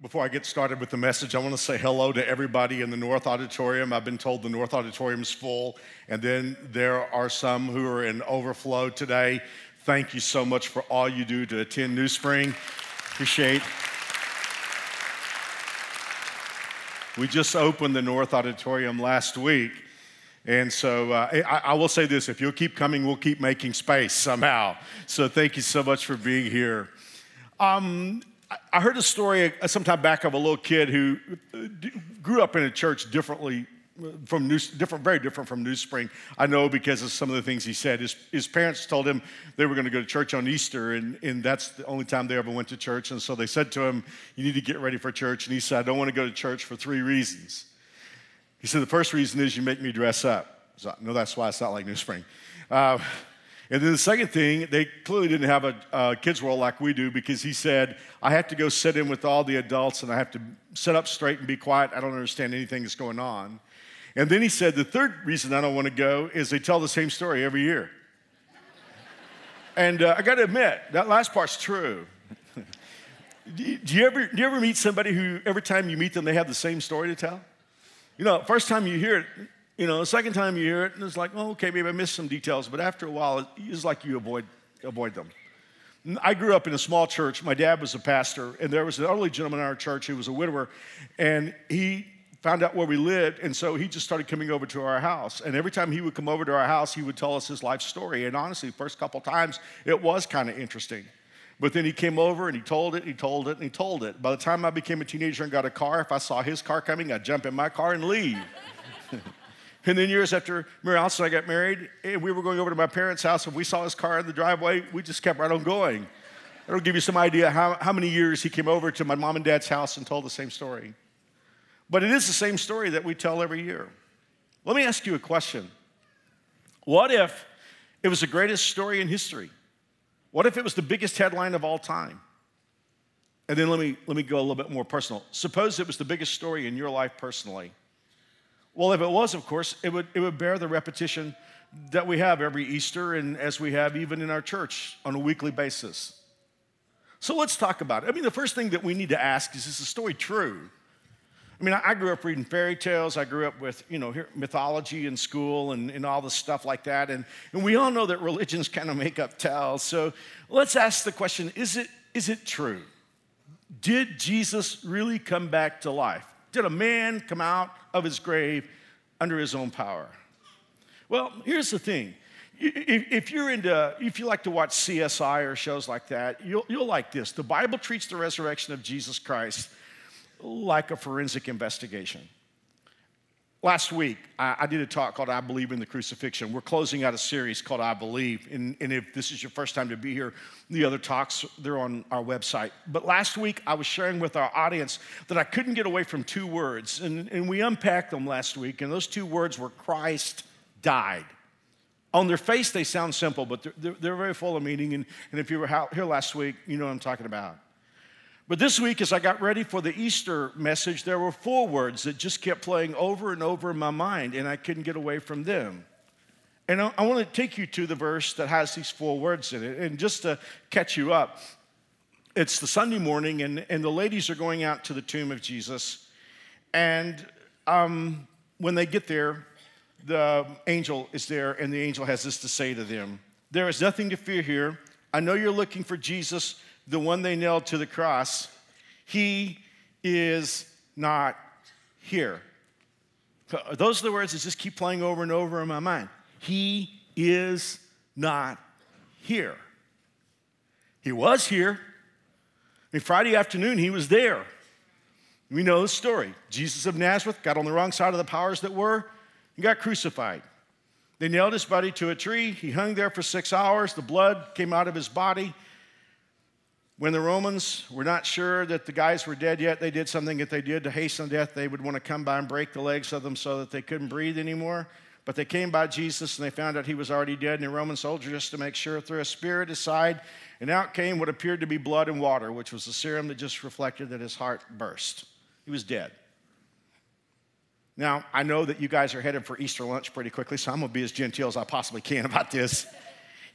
Before I get started with the message, I want to say hello to everybody in the North Auditorium. I've been told the North Auditorium is full, and then there are some who are in overflow today. Thank you so much for all you do to attend New Spring. Appreciate. We just opened the North Auditorium last week, and so uh, I, I will say this: if you'll keep coming, we'll keep making space somehow. So thank you so much for being here. Um, I heard a story sometime back of a little kid who uh, grew up in a church differently uh, from New, different, very different from New Spring. I know because of some of the things he said. His, his parents told him they were going to go to church on Easter, and, and that's the only time they ever went to church. And so they said to him, You need to get ready for church. And he said, I don't want to go to church for three reasons. He said, The first reason is you make me dress up. So, no, that's why it's not like New Spring. Uh, and then the second thing, they clearly didn't have a, a kids' world like we do because he said, I have to go sit in with all the adults and I have to sit up straight and be quiet. I don't understand anything that's going on. And then he said, The third reason I don't want to go is they tell the same story every year. and uh, I got to admit, that last part's true. do, you ever, do you ever meet somebody who, every time you meet them, they have the same story to tell? You know, first time you hear it, you know, the second time you hear it, and it's like, oh, okay, maybe I missed some details, but after a while, it's like you avoid, avoid them. I grew up in a small church. My dad was a pastor, and there was an elderly gentleman in our church who was a widower, and he found out where we lived, and so he just started coming over to our house. And every time he would come over to our house, he would tell us his life story. And honestly, the first couple times, it was kind of interesting. But then he came over and he told it, and he told it, and he told it. By the time I became a teenager and got a car, if I saw his car coming, I'd jump in my car and leave. And then years after Mary Alice and I got married, and we were going over to my parents' house, and we saw his car in the driveway, we just kept right on going. That'll give you some idea how, how many years he came over to my mom and dad's house and told the same story. But it is the same story that we tell every year. Let me ask you a question. What if it was the greatest story in history? What if it was the biggest headline of all time? And then let me, let me go a little bit more personal. Suppose it was the biggest story in your life personally. Well, if it was, of course, it would, it would bear the repetition that we have every Easter and as we have even in our church on a weekly basis. So let's talk about it. I mean, the first thing that we need to ask is is the story true? I mean, I grew up reading fairy tales. I grew up with, you know, mythology in school and, and all the stuff like that. And, and we all know that religions kind of make up tales. So let's ask the question is it, is it true? Did Jesus really come back to life? Did a man come out of his grave under his own power? Well, here's the thing. If you're into, if you like to watch CSI or shows like that, you'll, you'll like this. The Bible treats the resurrection of Jesus Christ like a forensic investigation. Last week, I, I, did a talk called I Believe in the Crucifixion. We're closing out a series called I Believe. And, and, if this is your first time to be here, the other talks, they're on our website. But last week, I was sharing with our audience that I couldn't get away from two words. And, and we unpacked them last week. And those two words were Christ died. On their face, they sound simple, but they're, they're, they're very full of meaning. And, and if you were here last week, you know what I'm talking about. But this week, as I got ready for the Easter message, there were four words that just kept playing over and over in my mind, and I couldn't get away from them. And I, I want to take you to the verse that has these four words in it. And just to catch you up, it's the Sunday morning, and, and the ladies are going out to the tomb of Jesus. And um, when they get there, the angel is there, and the angel has this to say to them There is nothing to fear here. I know you're looking for Jesus the one they nailed to the cross, he is not here. Those are the words that just keep playing over and over in my mind. He is not here. He was here. I mean, Friday afternoon, he was there. We know the story. Jesus of Nazareth got on the wrong side of the powers that were and got crucified. They nailed his body to a tree. He hung there for six hours. The blood came out of his body. When the Romans were not sure that the guys were dead yet, they did something that they did to hasten death. They would want to come by and break the legs of them so that they couldn't breathe anymore. But they came by Jesus and they found out he was already dead. And the Roman soldier, just to make sure, threw a spear at his side, and out came what appeared to be blood and water, which was the serum that just reflected that his heart burst. He was dead. Now, I know that you guys are headed for Easter lunch pretty quickly, so I'm going to be as genteel as I possibly can about this.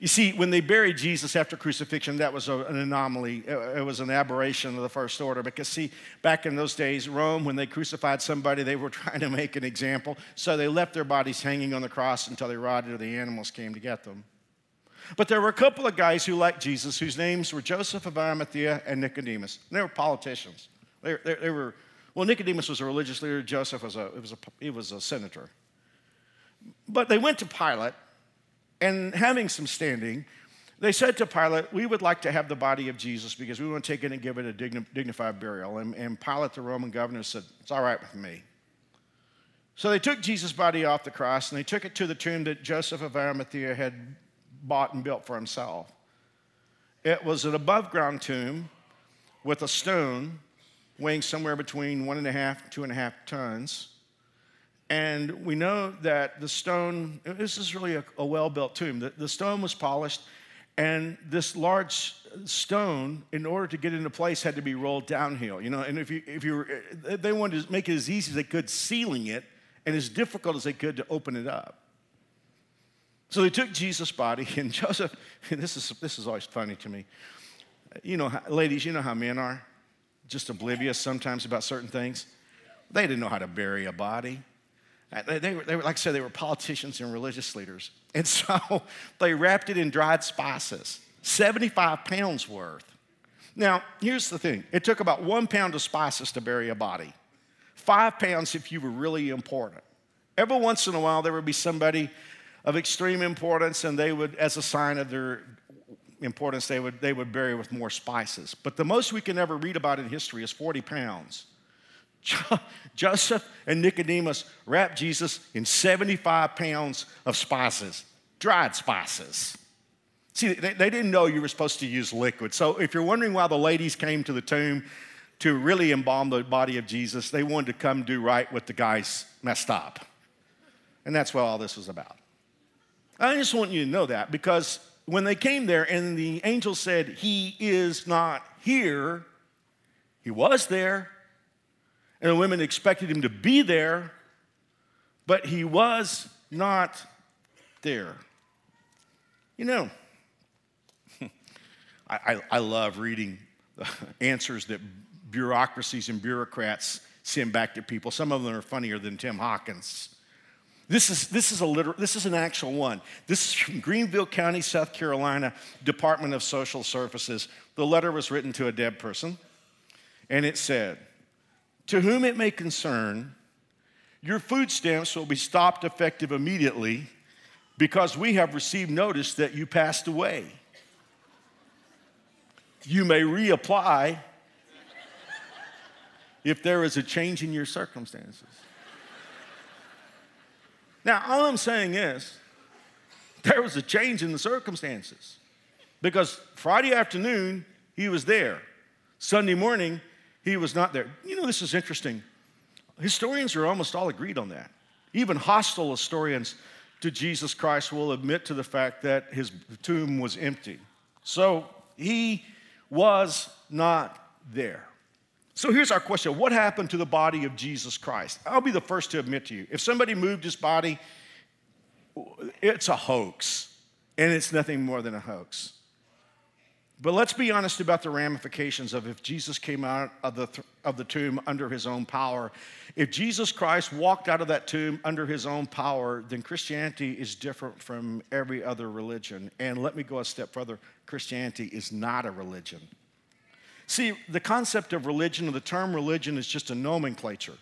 You see, when they buried Jesus after crucifixion, that was an anomaly. It was an aberration of the first order. Because, see, back in those days, Rome, when they crucified somebody, they were trying to make an example. So they left their bodies hanging on the cross until they rotted or the animals came to get them. But there were a couple of guys who liked Jesus whose names were Joseph of Arimathea and Nicodemus. And they were politicians. They, they, they, were, well, Nicodemus was a religious leader, Joseph was a, it was a, he was a senator. But they went to Pilate and having some standing, they said to Pilate, We would like to have the body of Jesus because we want to take it and give it a dignified burial. And, and Pilate, the Roman governor, said, It's all right with me. So they took Jesus' body off the cross and they took it to the tomb that Joseph of Arimathea had bought and built for himself. It was an above ground tomb with a stone weighing somewhere between one and a half, two and a half tons. And we know that the stone, this is really a, a well built tomb. The, the stone was polished, and this large stone, in order to get into place, had to be rolled downhill. You know, and if you, if you were, eh, they wanted to make it as easy as they could sealing it, and as difficult as they could to open it up. So they took Jesus' body, and Joseph, and this is, this is always funny to me. You know, ladies, you know how men are, just oblivious sometimes about certain things. They didn't know how to bury a body. Uh, they were, they were, like I said, they were politicians and religious leaders. And so they wrapped it in dried spices, 75 pounds worth. Now, here's the thing it took about one pound of spices to bury a body, five pounds if you were really important. Every once in a while, there would be somebody of extreme importance, and they would, as a sign of their importance, they would, they would bury with more spices. But the most we can ever read about in history is 40 pounds. Joseph and Nicodemus wrapped Jesus in 75 pounds of spices, dried spices. See, they, they, didn't know you were supposed to use liquid. So if you're wondering why the ladies came to the tomb to really embalm the body of Jesus, they wanted to come do right what the guys messed up. And that's what all this was about. I just want you to know that because when they came there and the angel said, He is not here, he was there, and the women expected him to be there, but he was not there. You know, I, I, I love reading the answers that bureaucracies and bureaucrats send back to people. Some of them are funnier than Tim Hawkins. This is, this is, a literal, this is an actual one. This is from Greenville County, South Carolina, Department of Social Services. The letter was written to a dead person, and it said, to whom it may concern, your food stamps will be stopped effective immediately because we have received notice that you passed away. You may reapply if there is a change in your circumstances. Now, all I'm saying is, there was a change in the circumstances because Friday afternoon, he was there. Sunday morning, he was not there. You know, this is interesting. Historians are almost all agreed on that. Even hostile historians to Jesus Christ will admit to the fact that his tomb was empty. So he was not there. So here's our question What happened to the body of Jesus Christ? I'll be the first to admit to you if somebody moved his body, it's a hoax, and it's nothing more than a hoax. But let's be honest about the ramifications of if Jesus came out of the, of the tomb under his own power. If Jesus Christ walked out of that tomb under his own power, then Christianity is different from every other religion. And let me go a step further Christianity is not a religion. See, the concept of religion, or the term religion, is just a nomenclature.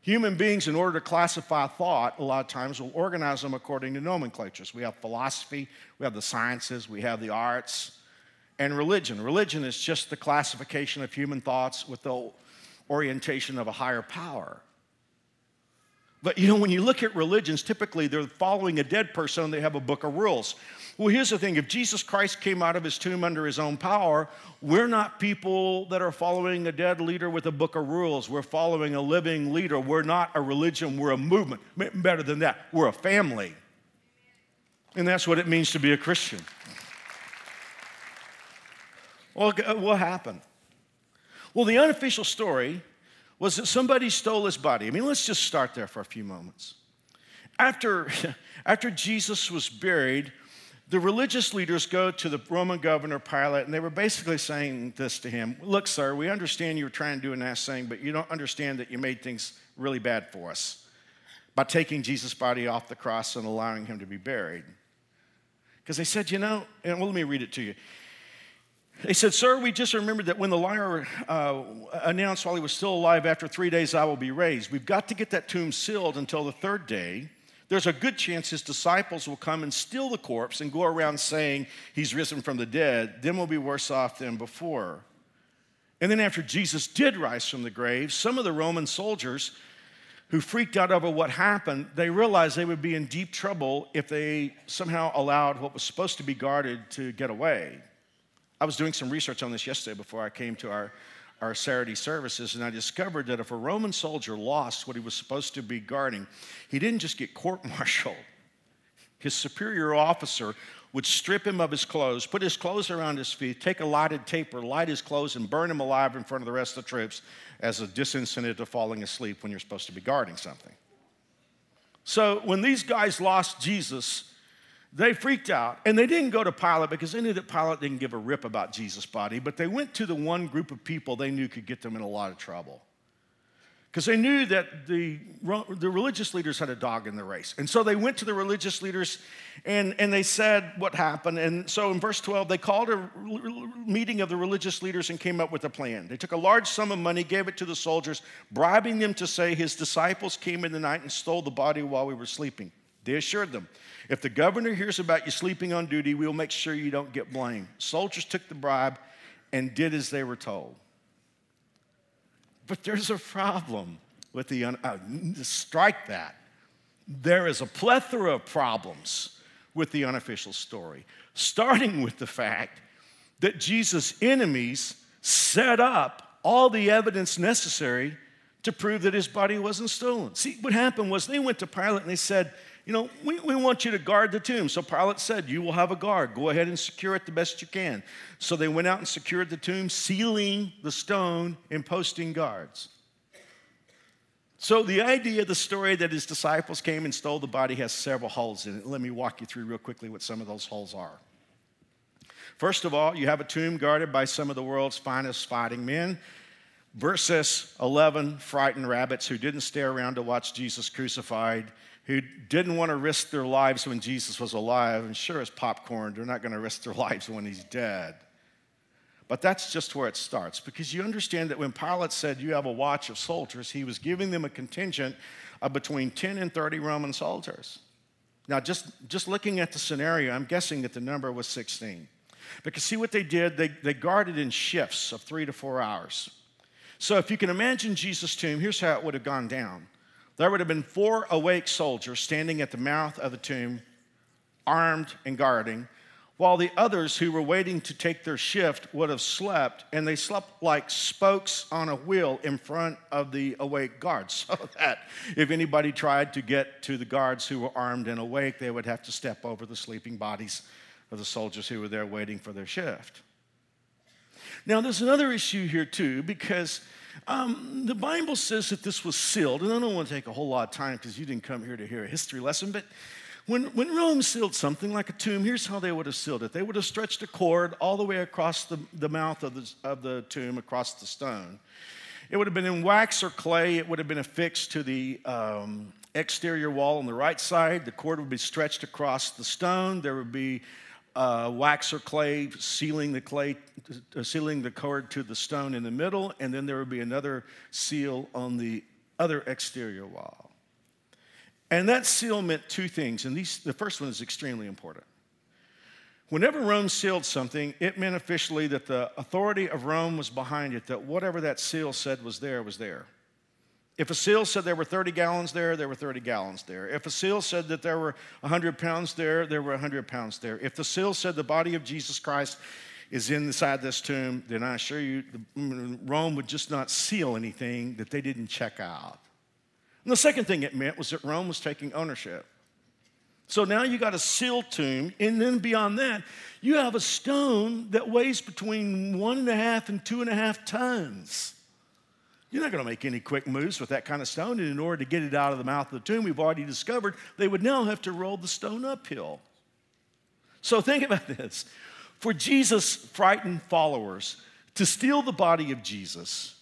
Human beings, in order to classify thought, a lot of times will organize them according to nomenclatures. We have philosophy, we have the sciences, we have the arts and religion. Religion is just the classification of human thoughts with the orientation of a higher power. But you know, when you look at religions, typically they're following a dead person, they have a book of rules. Well, here's the thing if Jesus Christ came out of his tomb under his own power, we're not people that are following a dead leader with a book of rules. We're following a living leader. We're not a religion, we're a movement. Better than that, we're a family. And that's what it means to be a Christian. Well, uh, what happened? Well, the unofficial story was that somebody stole his body. I mean, let's just start there for a few moments. After, after Jesus was buried, the religious leaders go to the Roman governor Pilate, and they were basically saying this to him Look, sir, we understand you were trying to do a nice thing, but you don't understand that you made things really bad for us by taking Jesus' body off the cross and allowing him to be buried. Because they said, You know, and well, let me read it to you. They said, Sir, we just remembered that when the liar uh, announced while he was still alive, after three days I will be raised. We've got to get that tomb sealed until the third day. There's a good chance his disciples will come and steal the corpse and go around saying he's risen from the dead. Then we'll be worse off than before. And then, after Jesus did rise from the grave, some of the Roman soldiers who freaked out over what happened, they realized they would be in deep trouble if they somehow allowed what was supposed to be guarded to get away. I was doing some research on this yesterday before I came to our, our Saturday services, and I discovered that if a Roman soldier lost what he was supposed to be guarding, he didn't just get court martialed. His superior officer would strip him of his clothes, put his clothes around his feet, take a lighted taper, light his clothes, and burn him alive in front of the rest of the troops as a disincentive to falling asleep when you're supposed to be guarding something. So when these guys lost Jesus, they freaked out and they didn't go to Pilate because they knew that Pilate didn't give a rip about Jesus' body, but they went to the one group of people they knew could get them in a lot of trouble. Because they knew that the, the religious leaders had a dog in the race. And so they went to the religious leaders and, and they said what happened. And so in verse 12, they called a meeting of the religious leaders and came up with a plan. They took a large sum of money, gave it to the soldiers, bribing them to say his disciples came in the night and stole the body while we were sleeping. They assured them, if the governor hears about you sleeping on duty, we'll make sure you don't get blamed. Soldiers took the bribe and did as they were told. But there's a problem with the, un- uh, strike that. There is a plethora of problems with the unofficial story, starting with the fact that Jesus' enemies set up all the evidence necessary to prove that his body wasn't stolen. See, what happened was they went to Pilate and they said, you know, we, we want you to guard the tomb. So Pilate said, You will have a guard. Go ahead and secure it the best you can. So they went out and secured the tomb, sealing the stone and posting guards. So the idea the story that his disciples came and stole the body has several holes in it. Let me walk you through real quickly what some of those holes are. First of all, you have a tomb guarded by some of the world's finest fighting men. Verses 11 frightened rabbits who didn't stay around to watch Jesus crucified who didn't want to risk their lives when Jesus was alive. And sure as popcorn, they're not going to risk their lives when he's dead. But that's just where it starts because you understand that when Pilate said, You have a watch of soldiers, he was giving them a contingent of between 10 and 30 Roman soldiers. Now, just, just looking at the scenario, I'm guessing that the number was 16. Because see what they did? They, they guarded in shifts of three to four hours. So if you can imagine Jesus' tomb, here's how it would have gone down there would have been four awake soldiers standing at the mouth of the tomb, armed and guarding, while the others who were waiting to take their shift would have slept, and they slept like spokes on a wheel in front of the awake guards, so that if anybody tried to get to the guards who were armed and awake, they would have to step over the sleeping bodies of the soldiers who were there waiting for their shift. Now, there's another issue here, too, because um, the Bible says that this was sealed, and I don't want to take a whole lot of time because you didn't come here to hear a history lesson, but when, when Rome sealed something like a tomb, here's how they would have sealed it. They would have stretched a cord all the way across the, the mouth of the, of the tomb, across the stone. It would have been in wax or clay. It would have been affixed to the um, exterior wall on the right side. The cord would be stretched across the stone. There would be uh, wax or clay, sealing the clay, uh, sealing the cord to the stone in the middle, and then there would be another seal on the other exterior wall. And that seal meant two things, and these, the first one is extremely important. Whenever Rome sealed something, it meant officially that the authority of Rome was behind it, that whatever that seal said was there was there. If a seal said there were 30 gallons there, there were 30 gallons there. If a seal said that there were 100 pounds there, there were 100 pounds there. If the seal said the body of Jesus Christ is inside this tomb, then I assure you, Rome would just not seal anything that they didn't check out. And the second thing it meant was that Rome was taking ownership. So now you got a sealed tomb, and then beyond that, you have a stone that weighs between one and a half and two and a half tons. You're not going to make any quick moves with that kind of stone. And in order to get it out of the mouth of the tomb, we've already discovered they would now have to roll the stone uphill. So think about this. For Jesus' frightened followers to steal the body of Jesus,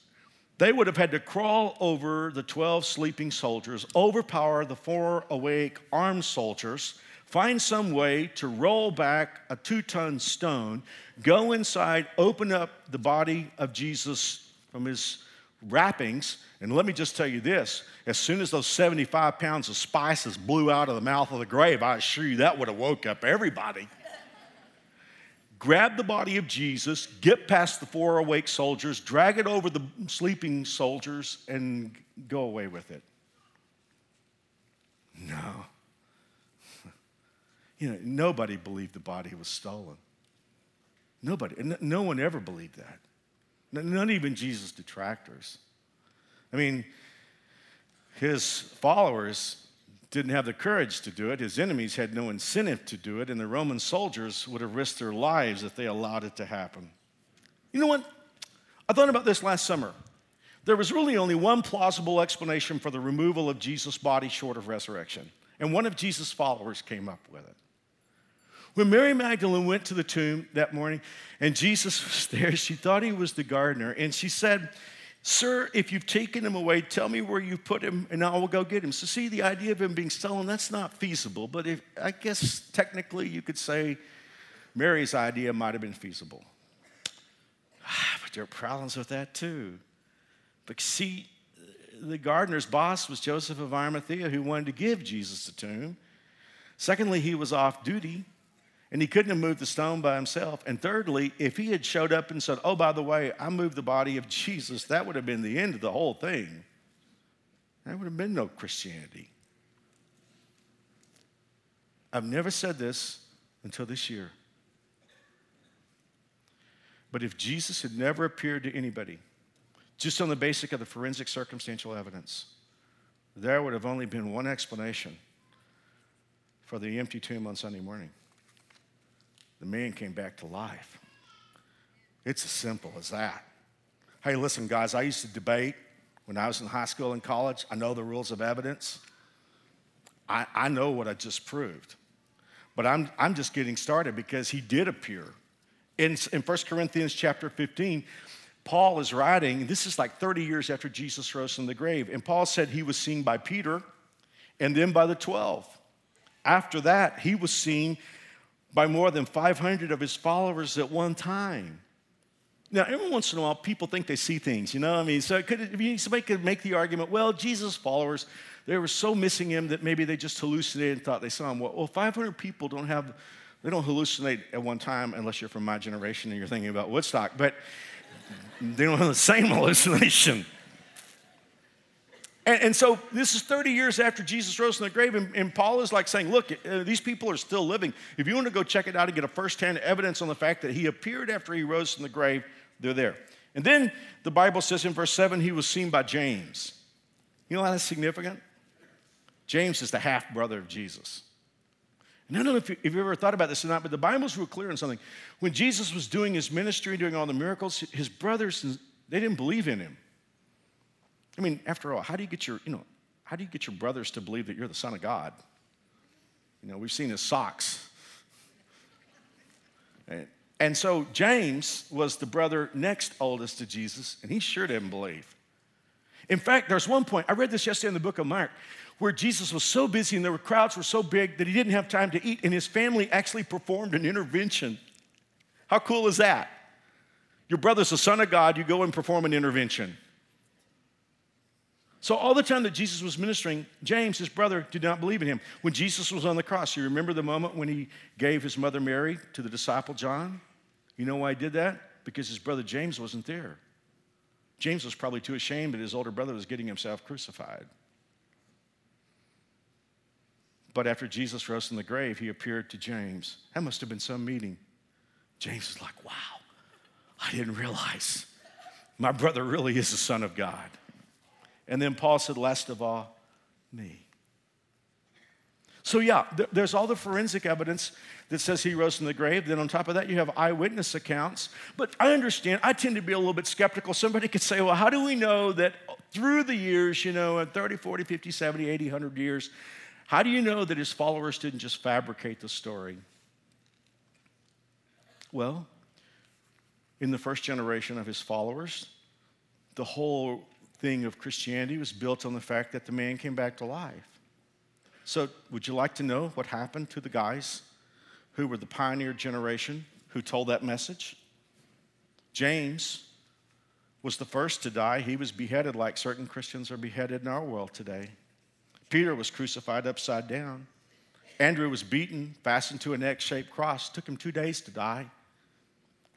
they would have had to crawl over the 12 sleeping soldiers, overpower the four awake armed soldiers, find some way to roll back a two ton stone, go inside, open up the body of Jesus from his wrappings. And let me just tell you this as soon as those 75 pounds of spices blew out of the mouth of the grave, I assure you that would have woke up everybody grab the body of Jesus, get past the four awake soldiers, drag it over the sleeping soldiers, and go away with it. No. You know, nobody believed the body was stolen. Nobody. No one ever believed that. Not even Jesus' detractors. I mean, his followers didn't have the courage to do it. His enemies had no incentive to do it, and the Roman soldiers would have risked their lives if they allowed it to happen. You know what? I thought about this last summer. There was really only one plausible explanation for the removal of Jesus' body short of resurrection, and one of Jesus' followers came up with it. When Mary Magdalene went to the tomb that morning and Jesus was there, she thought he was the gardener, and she said, Sir, if you've taken him away, tell me where you put him and I will go get him. So, see, the idea of him being stolen, that's not feasible. But if, I guess technically you could say Mary's idea might have been feasible. Ah, but there are problems with that too. But see, the gardener's boss was Joseph of Arimathea, who wanted to give Jesus the tomb. Secondly, he was off duty and he couldn't have moved the stone by himself. And thirdly, if he had showed up and said, Oh, by the way, I moved the body of Jesus, that would have been the end of the whole thing. There would have been no Christianity. I've never said this until this year. But if Jesus had never appeared to anybody, just on the basic of the forensic circumstantial evidence, there would have only been one explanation for the empty tomb on Sunday morning the man came back to life. It's as simple as that. Hey, listen, guys, I used to debate when I was in high school and college. I know the rules of evidence. I, I know what I just proved. But I'm, I'm just getting started because he did appear. In, in 1 Corinthians chapter 15, Paul is writing, this is like 30 years after Jesus rose from the grave. And Paul said he was seen by Peter and then by the 12. After that, he was seen by more than 500 of his followers at one time. Now, every once in a while, people think they see things, you know? what I mean, so could somebody could make the argument, well, Jesus' followers, they were so missing him that maybe they just hallucinated and thought they saw him. Well, well 500 people don't have, they don't hallucinate at one time unless you're from my generation and you're thinking about Woodstock, but they don't have the same hallucination. And, and, so this is 30 years after Jesus rose from the grave, and, and Paul is like saying, Look, uh, these people are still living. If you want to go check it out and get a firsthand evidence on the fact that he appeared after he rose from the grave, they're there. And then the Bible says in verse 7 he was seen by James. You know how that's significant? James is the half brother of Jesus. And I don't know if, you, you ever thought about this or not, but the Bible's real clear on something. When Jesus was doing his ministry, doing all the miracles, his brothers, they didn't believe in him. I mean, after all, how do you get your, you know, how do you get your brothers to believe that you're the Son of God? You know, we've seen his socks. And, and so James was the brother next oldest to Jesus, and he sure didn't believe. In fact, there's one point, I read this yesterday in the book of Mark, where Jesus was so busy and the crowds were so big that he didn't have time to eat, and his family actually performed an intervention. How cool is that? Your brother's the Son of God, you go and perform an intervention. So, all the time that Jesus was ministering, James, his brother, did not believe in him. When Jesus was on the cross, you remember the moment when he gave his mother Mary to the disciple John? You know why he did that? Because his brother James wasn't there. James was probably too ashamed that his older brother was getting himself crucified. But after Jesus rose from the grave, he appeared to James. That must have been some meeting. James was like, wow, I didn't realize my brother really is the Son of God. And then Paul said, last of all, me. So, yeah, th- there's all the forensic evidence that says he rose from the grave. Then, on top of that, you have eyewitness accounts. But I understand, I tend to be a little bit skeptical. Somebody could say, well, how do we know that through the years, you know, in 30, 40, 50, 70, 80, 100 years, how do you know that his followers didn't just fabricate the story? Well, in the first generation of his followers, the whole thing of Christianity was built on the fact that the man came back to life. So, would you like to know what happened to the guys who were the pioneer generation who told that message? James was the first to die. He was beheaded like certain Christians are beheaded in our world today. Peter was crucified upside down. Andrew was beaten, fastened to an X shaped cross. Took him two days to die.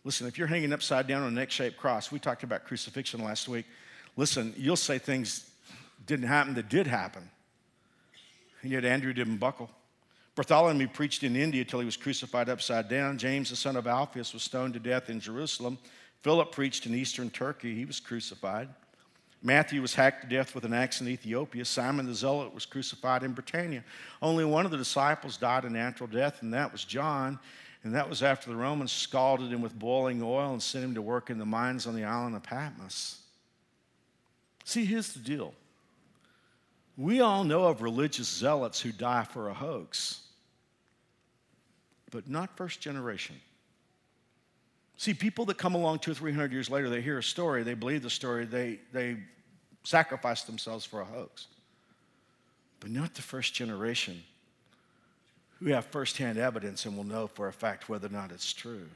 Listen, if you're hanging upside down on an X shaped cross, we talked about crucifixion last week. Listen, you'll say things didn't happen that did happen. And yet Andrew didn't buckle. Bartholomew preached in India till he was crucified upside down. James, the son of Alphaeus, was stoned to death in Jerusalem. Philip preached in eastern Turkey. He was crucified. Matthew was hacked to death with an axe in Ethiopia. Simon the Zealot was crucified in Britannia. Only one of the disciples died a natural death, and that was John. And that was after the Romans scalded him with boiling oil and sent him to work in the mines on the island of Patmos. See, here's the deal we all know of religious zealots who die for a hoax, but not first generation. See, people that come along two or three hundred years later, they hear a story, they believe the story, they, they sacrifice themselves for a hoax. But not the first generation who have firsthand evidence and will know for a fact whether or not it's true.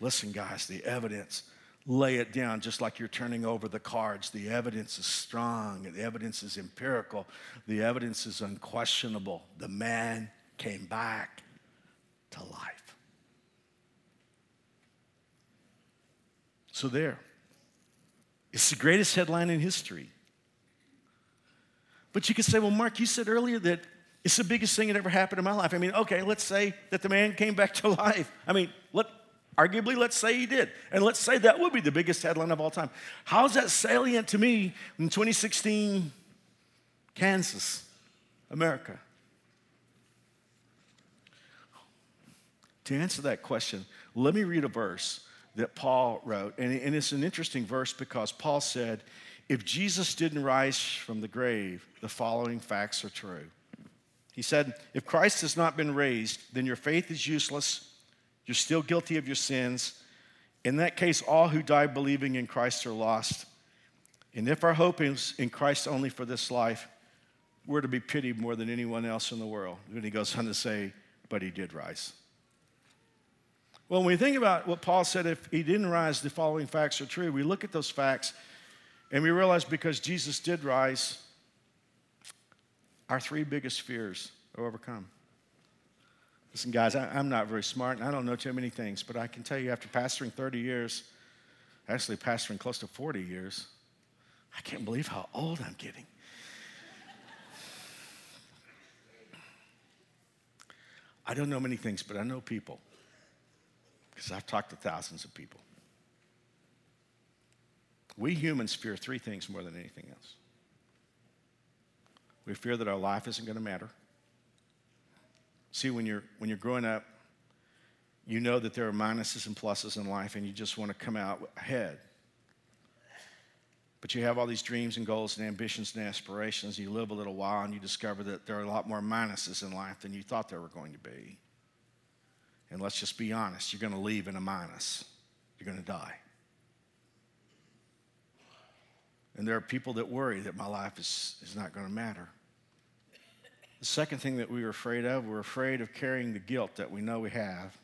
Listen, guys, the evidence lay it down just like you're turning over the cards. The evidence is strong, the evidence is empirical, the evidence is unquestionable. The man came back to life. So, there. It's the greatest headline in history. But you could say, well, Mark, you said earlier that it's the biggest thing that ever happened in my life. I mean, okay, let's say that the man came back to life. I mean, let, Arguably, let's say he did. And let's say that would be the biggest headline of all time. How's that salient to me in 2016 Kansas, America? To answer that question, let me read a verse that Paul wrote. And, it's an interesting verse because Paul said, if Jesus didn't rise from the grave, the following facts are true. He said, If Christ has not been raised, then your faith is useless you're still guilty of your sins. In that case, all who die believing in Christ are lost. And if our hope is in Christ only for this life, we're to be pitied more than anyone else in the world. And he goes on to say, but he did rise. Well, when we think about what Paul said, if he didn't rise, the following facts are true. We look at those facts and we realize because Jesus did rise, our three biggest fears are overcome. Listen, guys, I, am not very smart and I don't know too many things, but I can tell you after pastoring 30 years, actually pastoring close to 40 years, I can't believe how old I'm getting. I don't know many things, but I know people because I've talked to thousands of people. We humans fear three things more than anything else. We fear that our life isn't going to matter. See, when you're, when you're growing up, you know that there are minuses and pluses in life, and you just want to come out ahead. But you have all these dreams and goals and ambitions and aspirations. You live a little while, and you discover that there are a lot more minuses in life than you thought there were going to be. And let's just be honest you're going to leave in a minus, you're going to die. And there are people that worry that my life is, is not going to matter. The second thing that we were afraid of, we're afraid of carrying the guilt that we know we have.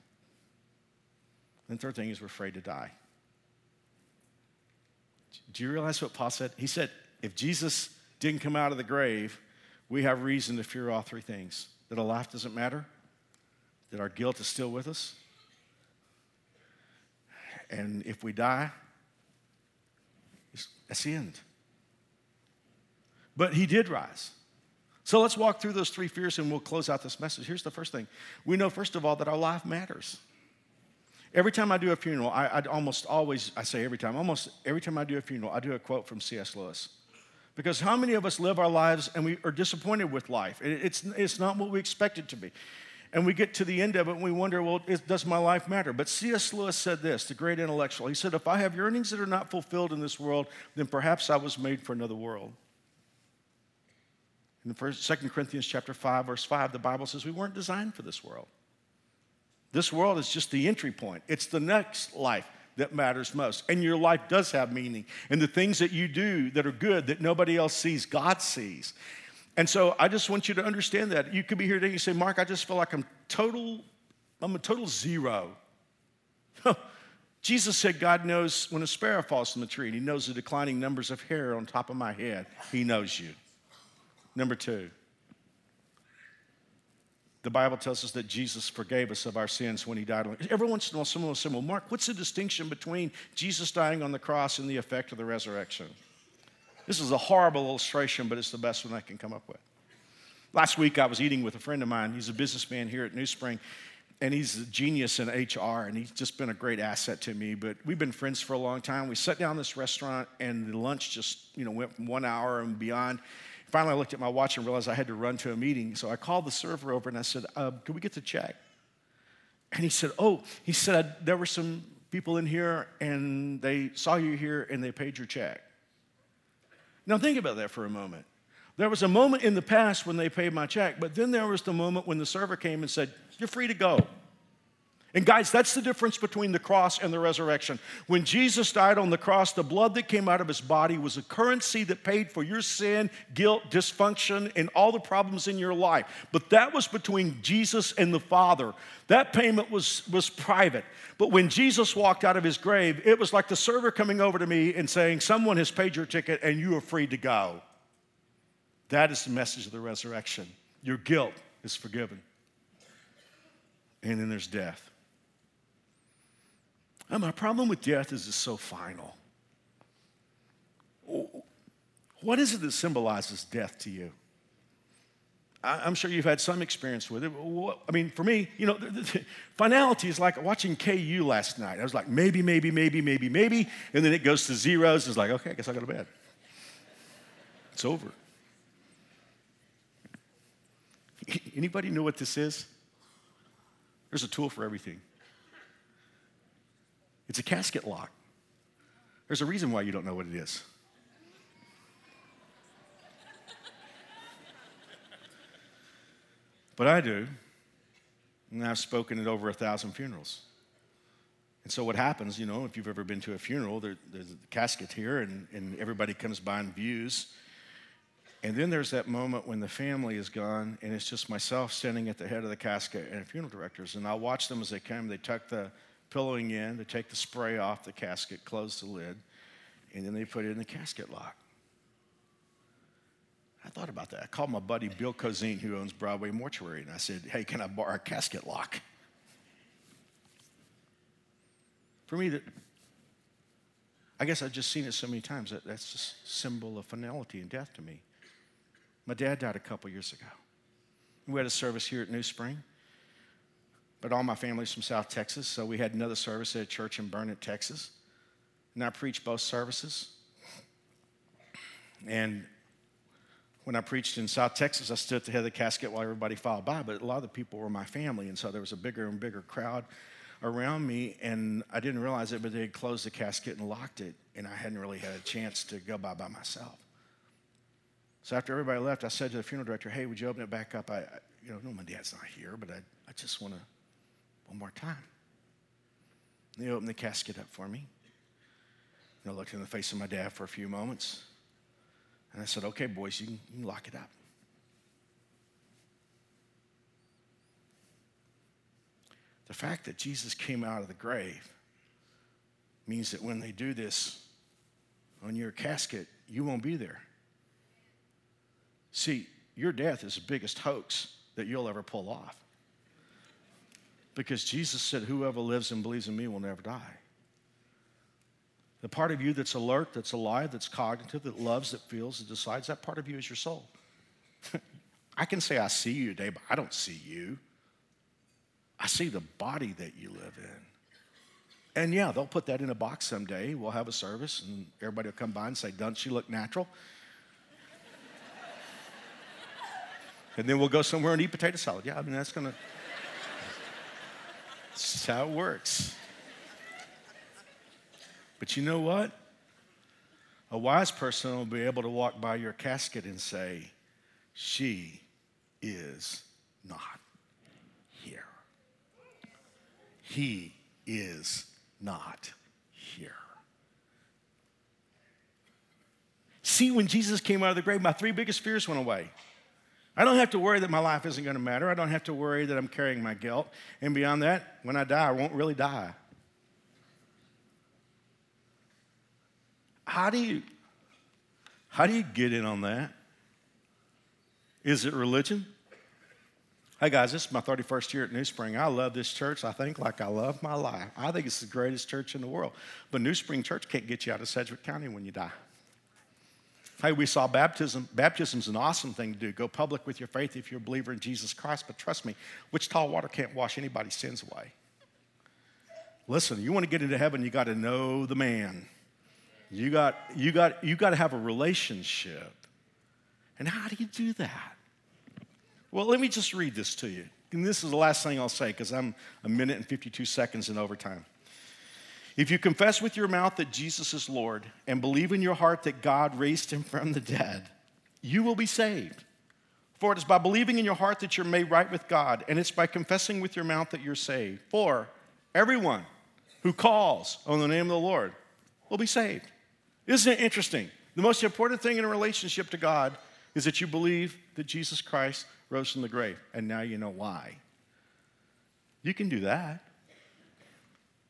And the third thing is we're afraid to die. Do you realize what Paul said? He said, if Jesus didn't come out of the grave, we have reason to fear all three things that our life doesn't matter, that our guilt is still with us, and if we die, that's the end. But he did rise. So let's walk through those three fears and we'll close out this message. Here's the first thing we know, first of all, that our life matters. Every time I do a funeral, I, I almost always, I say every time, almost every time I do a funeral, I do a quote from C.S. Lewis. Because how many of us live our lives and we are disappointed with life? It's, it's not what we expect it to be. And we get to the end of it and we wonder, well, does my life matter? But C.S. Lewis said this, the great intellectual. He said, if I have yearnings that are not fulfilled in this world, then perhaps I was made for another world. In the first, 2 Corinthians chapter 5, verse 5, the Bible says we weren't designed for this world. This world is just the entry point, it's the next life that matters most. And your life does have meaning. And the things that you do that are good that nobody else sees, God sees. And so I just want you to understand that. You could be here today and you say, Mark, I just feel like I'm total, I'm a total zero. Jesus said, God knows when a sparrow falls from the tree, and He knows the declining numbers of hair on top of my head. He knows you. Number two, the Bible tells us that Jesus forgave us of our sins when he died. Every once in a while, someone will say, Well, Mark, what's the distinction between Jesus dying on the cross and the effect of the resurrection? This is a horrible illustration, but it's the best one I can come up with. Last week, I was eating with a friend of mine. He's a businessman here at New Spring, and he's a genius in HR, and he's just been a great asset to me. But we've been friends for a long time. We sat down in this restaurant, and the lunch just you know went from one hour and beyond. Finally, I looked at my watch and realized I had to run to a meeting. So I called the server over and I said, uh, Can we get the check? And he said, Oh, he said, There were some people in here and they saw you here and they paid your check. Now, think about that for a moment. There was a moment in the past when they paid my check, but then there was the moment when the server came and said, You're free to go. And guys, that's the difference between the cross and the resurrection. When Jesus died on the cross, the blood that came out of his body was a currency that paid for your sin, guilt, dysfunction, and all the problems in your life. But that was between Jesus and the Father. That payment was, was private. But when Jesus walked out of his grave, it was like the server coming over to me and saying, Someone has paid your ticket and you are free to go. That is the message of the resurrection. Your guilt is forgiven. And then there's death. And my problem with death is it's so final. What is it that symbolizes death to you? I'm sure you've had some experience with it. I mean, for me, you know, finality is like watching KU last night. I was like, maybe, maybe, maybe, maybe, maybe. And then it goes to zeros. It's like, okay, I guess I go to bed. It's over. Anybody know what this is? There's a tool for everything. It's a casket lock. There's a reason why you don't know what it is. But I do. And I've spoken at over a thousand funerals. And so what happens, you know, if you've ever been to a funeral, there, there's a casket here and, and everybody comes by and views. And then there's that moment when the family is gone and it's just myself standing at the head of the casket and funeral directors. And I'll watch them as they come. They tuck the pillowing in, they take the spray off the casket, close the lid, and then they put it in the casket lock. I thought about that. I called my buddy Bill Cozine, who owns Broadway Mortuary, and I said, Hey, can I borrow a casket lock? For me, that I guess I've just seen it so many times that that's just symbol of finality and death to me. My dad died a couple years ago. We had a service here at New Spring but all my family's from South Texas, so we had another service at a church in Burnet, Texas. And I preached both services. And when I preached in South Texas, I stood at the head of the casket while everybody filed by, but a lot of the people were my family, and so there was a bigger and bigger crowd around me, and I didn't realize it, but they had closed the casket and locked it, and I hadn't really had a chance to go by by myself. So after everybody left, I said to the funeral director, "Hey, would you open it back up? I, I you know, no, my dad's not here, but I, I just want to one more time. They opened the casket up for me. And I looked in the face of my dad for a few moments. And I said, okay, boys, you can, you can lock it up. The fact that Jesus came out of the grave means that when they do this on your casket, you won't be there. See, your death is the biggest hoax that you'll ever pull off. Because Jesus said, Whoever lives and believes in me will never die. The part of you that's alert, that's alive, that's cognitive, that loves, that feels, that decides, that part of you is your soul. I can say I see you today, but I don't see you. I see the body that you live in. And yeah, they'll put that in a box someday. We'll have a service, and everybody will come by and say, Doesn't she look natural? and then we'll go somewhere and eat potato salad. Yeah, I mean, that's going to. That's how it works. But you know what? A wise person will be able to walk by your casket and say, She is not here. He is not here. See, when Jesus came out of the grave, my three biggest fears went away. I don't have to worry that my life isn't going to matter. I don't have to worry that I'm carrying my guilt. And beyond that, when I die, I won't really die. How do you how do you get in on that? Is it religion? Hey guys, this is my 31st year at New Spring. I love this church. I think like I love my life. I think it's the greatest church in the world. But New Spring Church can't get you out of Sedgwick County when you die. Hey, we saw baptism. Baptism's an awesome thing to do. Go public with your faith if you're a believer in Jesus Christ. But trust me, Wichita water can't wash anybody's sins away. Listen, you want to get into heaven, you got to know the man. You got, you got, you got to have a relationship. And how do you do that? Well, let me just read this to you. And this is the last thing I'll say because I'm a minute and 52 seconds in overtime. If you confess with your mouth that Jesus is Lord and believe in your heart that God raised him from the dead, you will be saved. For it is by believing in your heart that you're made right with God, and it's by confessing with your mouth that you're saved. For everyone who calls on the name of the Lord will be saved. Isn't it interesting? The most important thing in a relationship to God is that you believe that Jesus Christ rose from the grave, and now you know why. You can do that.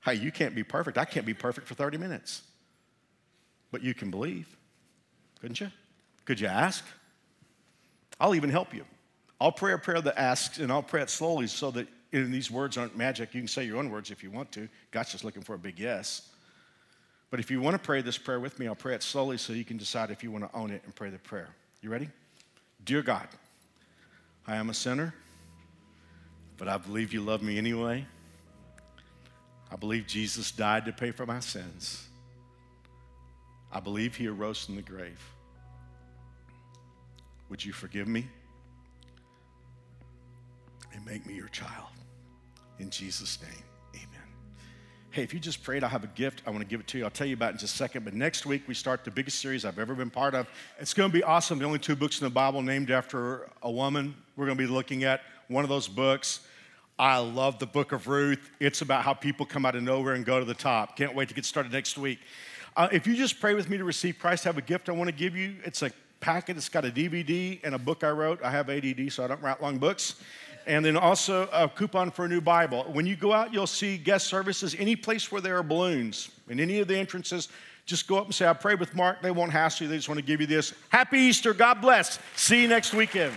Hey, you can't be perfect. I can't be perfect for 30 minutes. But you can believe, couldn't you? Could you ask? I'll even help you. I'll pray a prayer that asks, and I'll pray it slowly so that in these words aren't magic. You can say your own words if you want to. God's just looking for a big yes. But if you want to pray this prayer with me, I'll pray it slowly so you can decide if you want to own it and pray the prayer. You ready? Dear God, I am a sinner, but I believe you love me anyway. I believe Jesus died to pay for my sins. I believe he arose from the grave. Would you forgive me and make me your child? In Jesus' name. Amen. Hey, if you just prayed, I have a gift. I want to give it to you. I'll tell you about it in just a second. But next week, we start the biggest series I've ever been part of. It's going to be awesome. The only two books in the Bible named after a woman we're going to be looking at. One of those books. I love the book of Ruth. It's about how people come out of nowhere and go to the top. Can't wait to get started next week. Uh, if you just pray with me to receive Christ, I have a gift I want to give you. It's a packet. It's got a DVD and a book I wrote. I have ADD, so I don't write long books and then also a coupon for a new Bible. When you go out, you'll see guest services any place where there are balloons. In any of the entrances, just go up and say, I pray with Mark. They won't hassle you, they just want to give you this. Happy Easter. God bless. See you next weekend.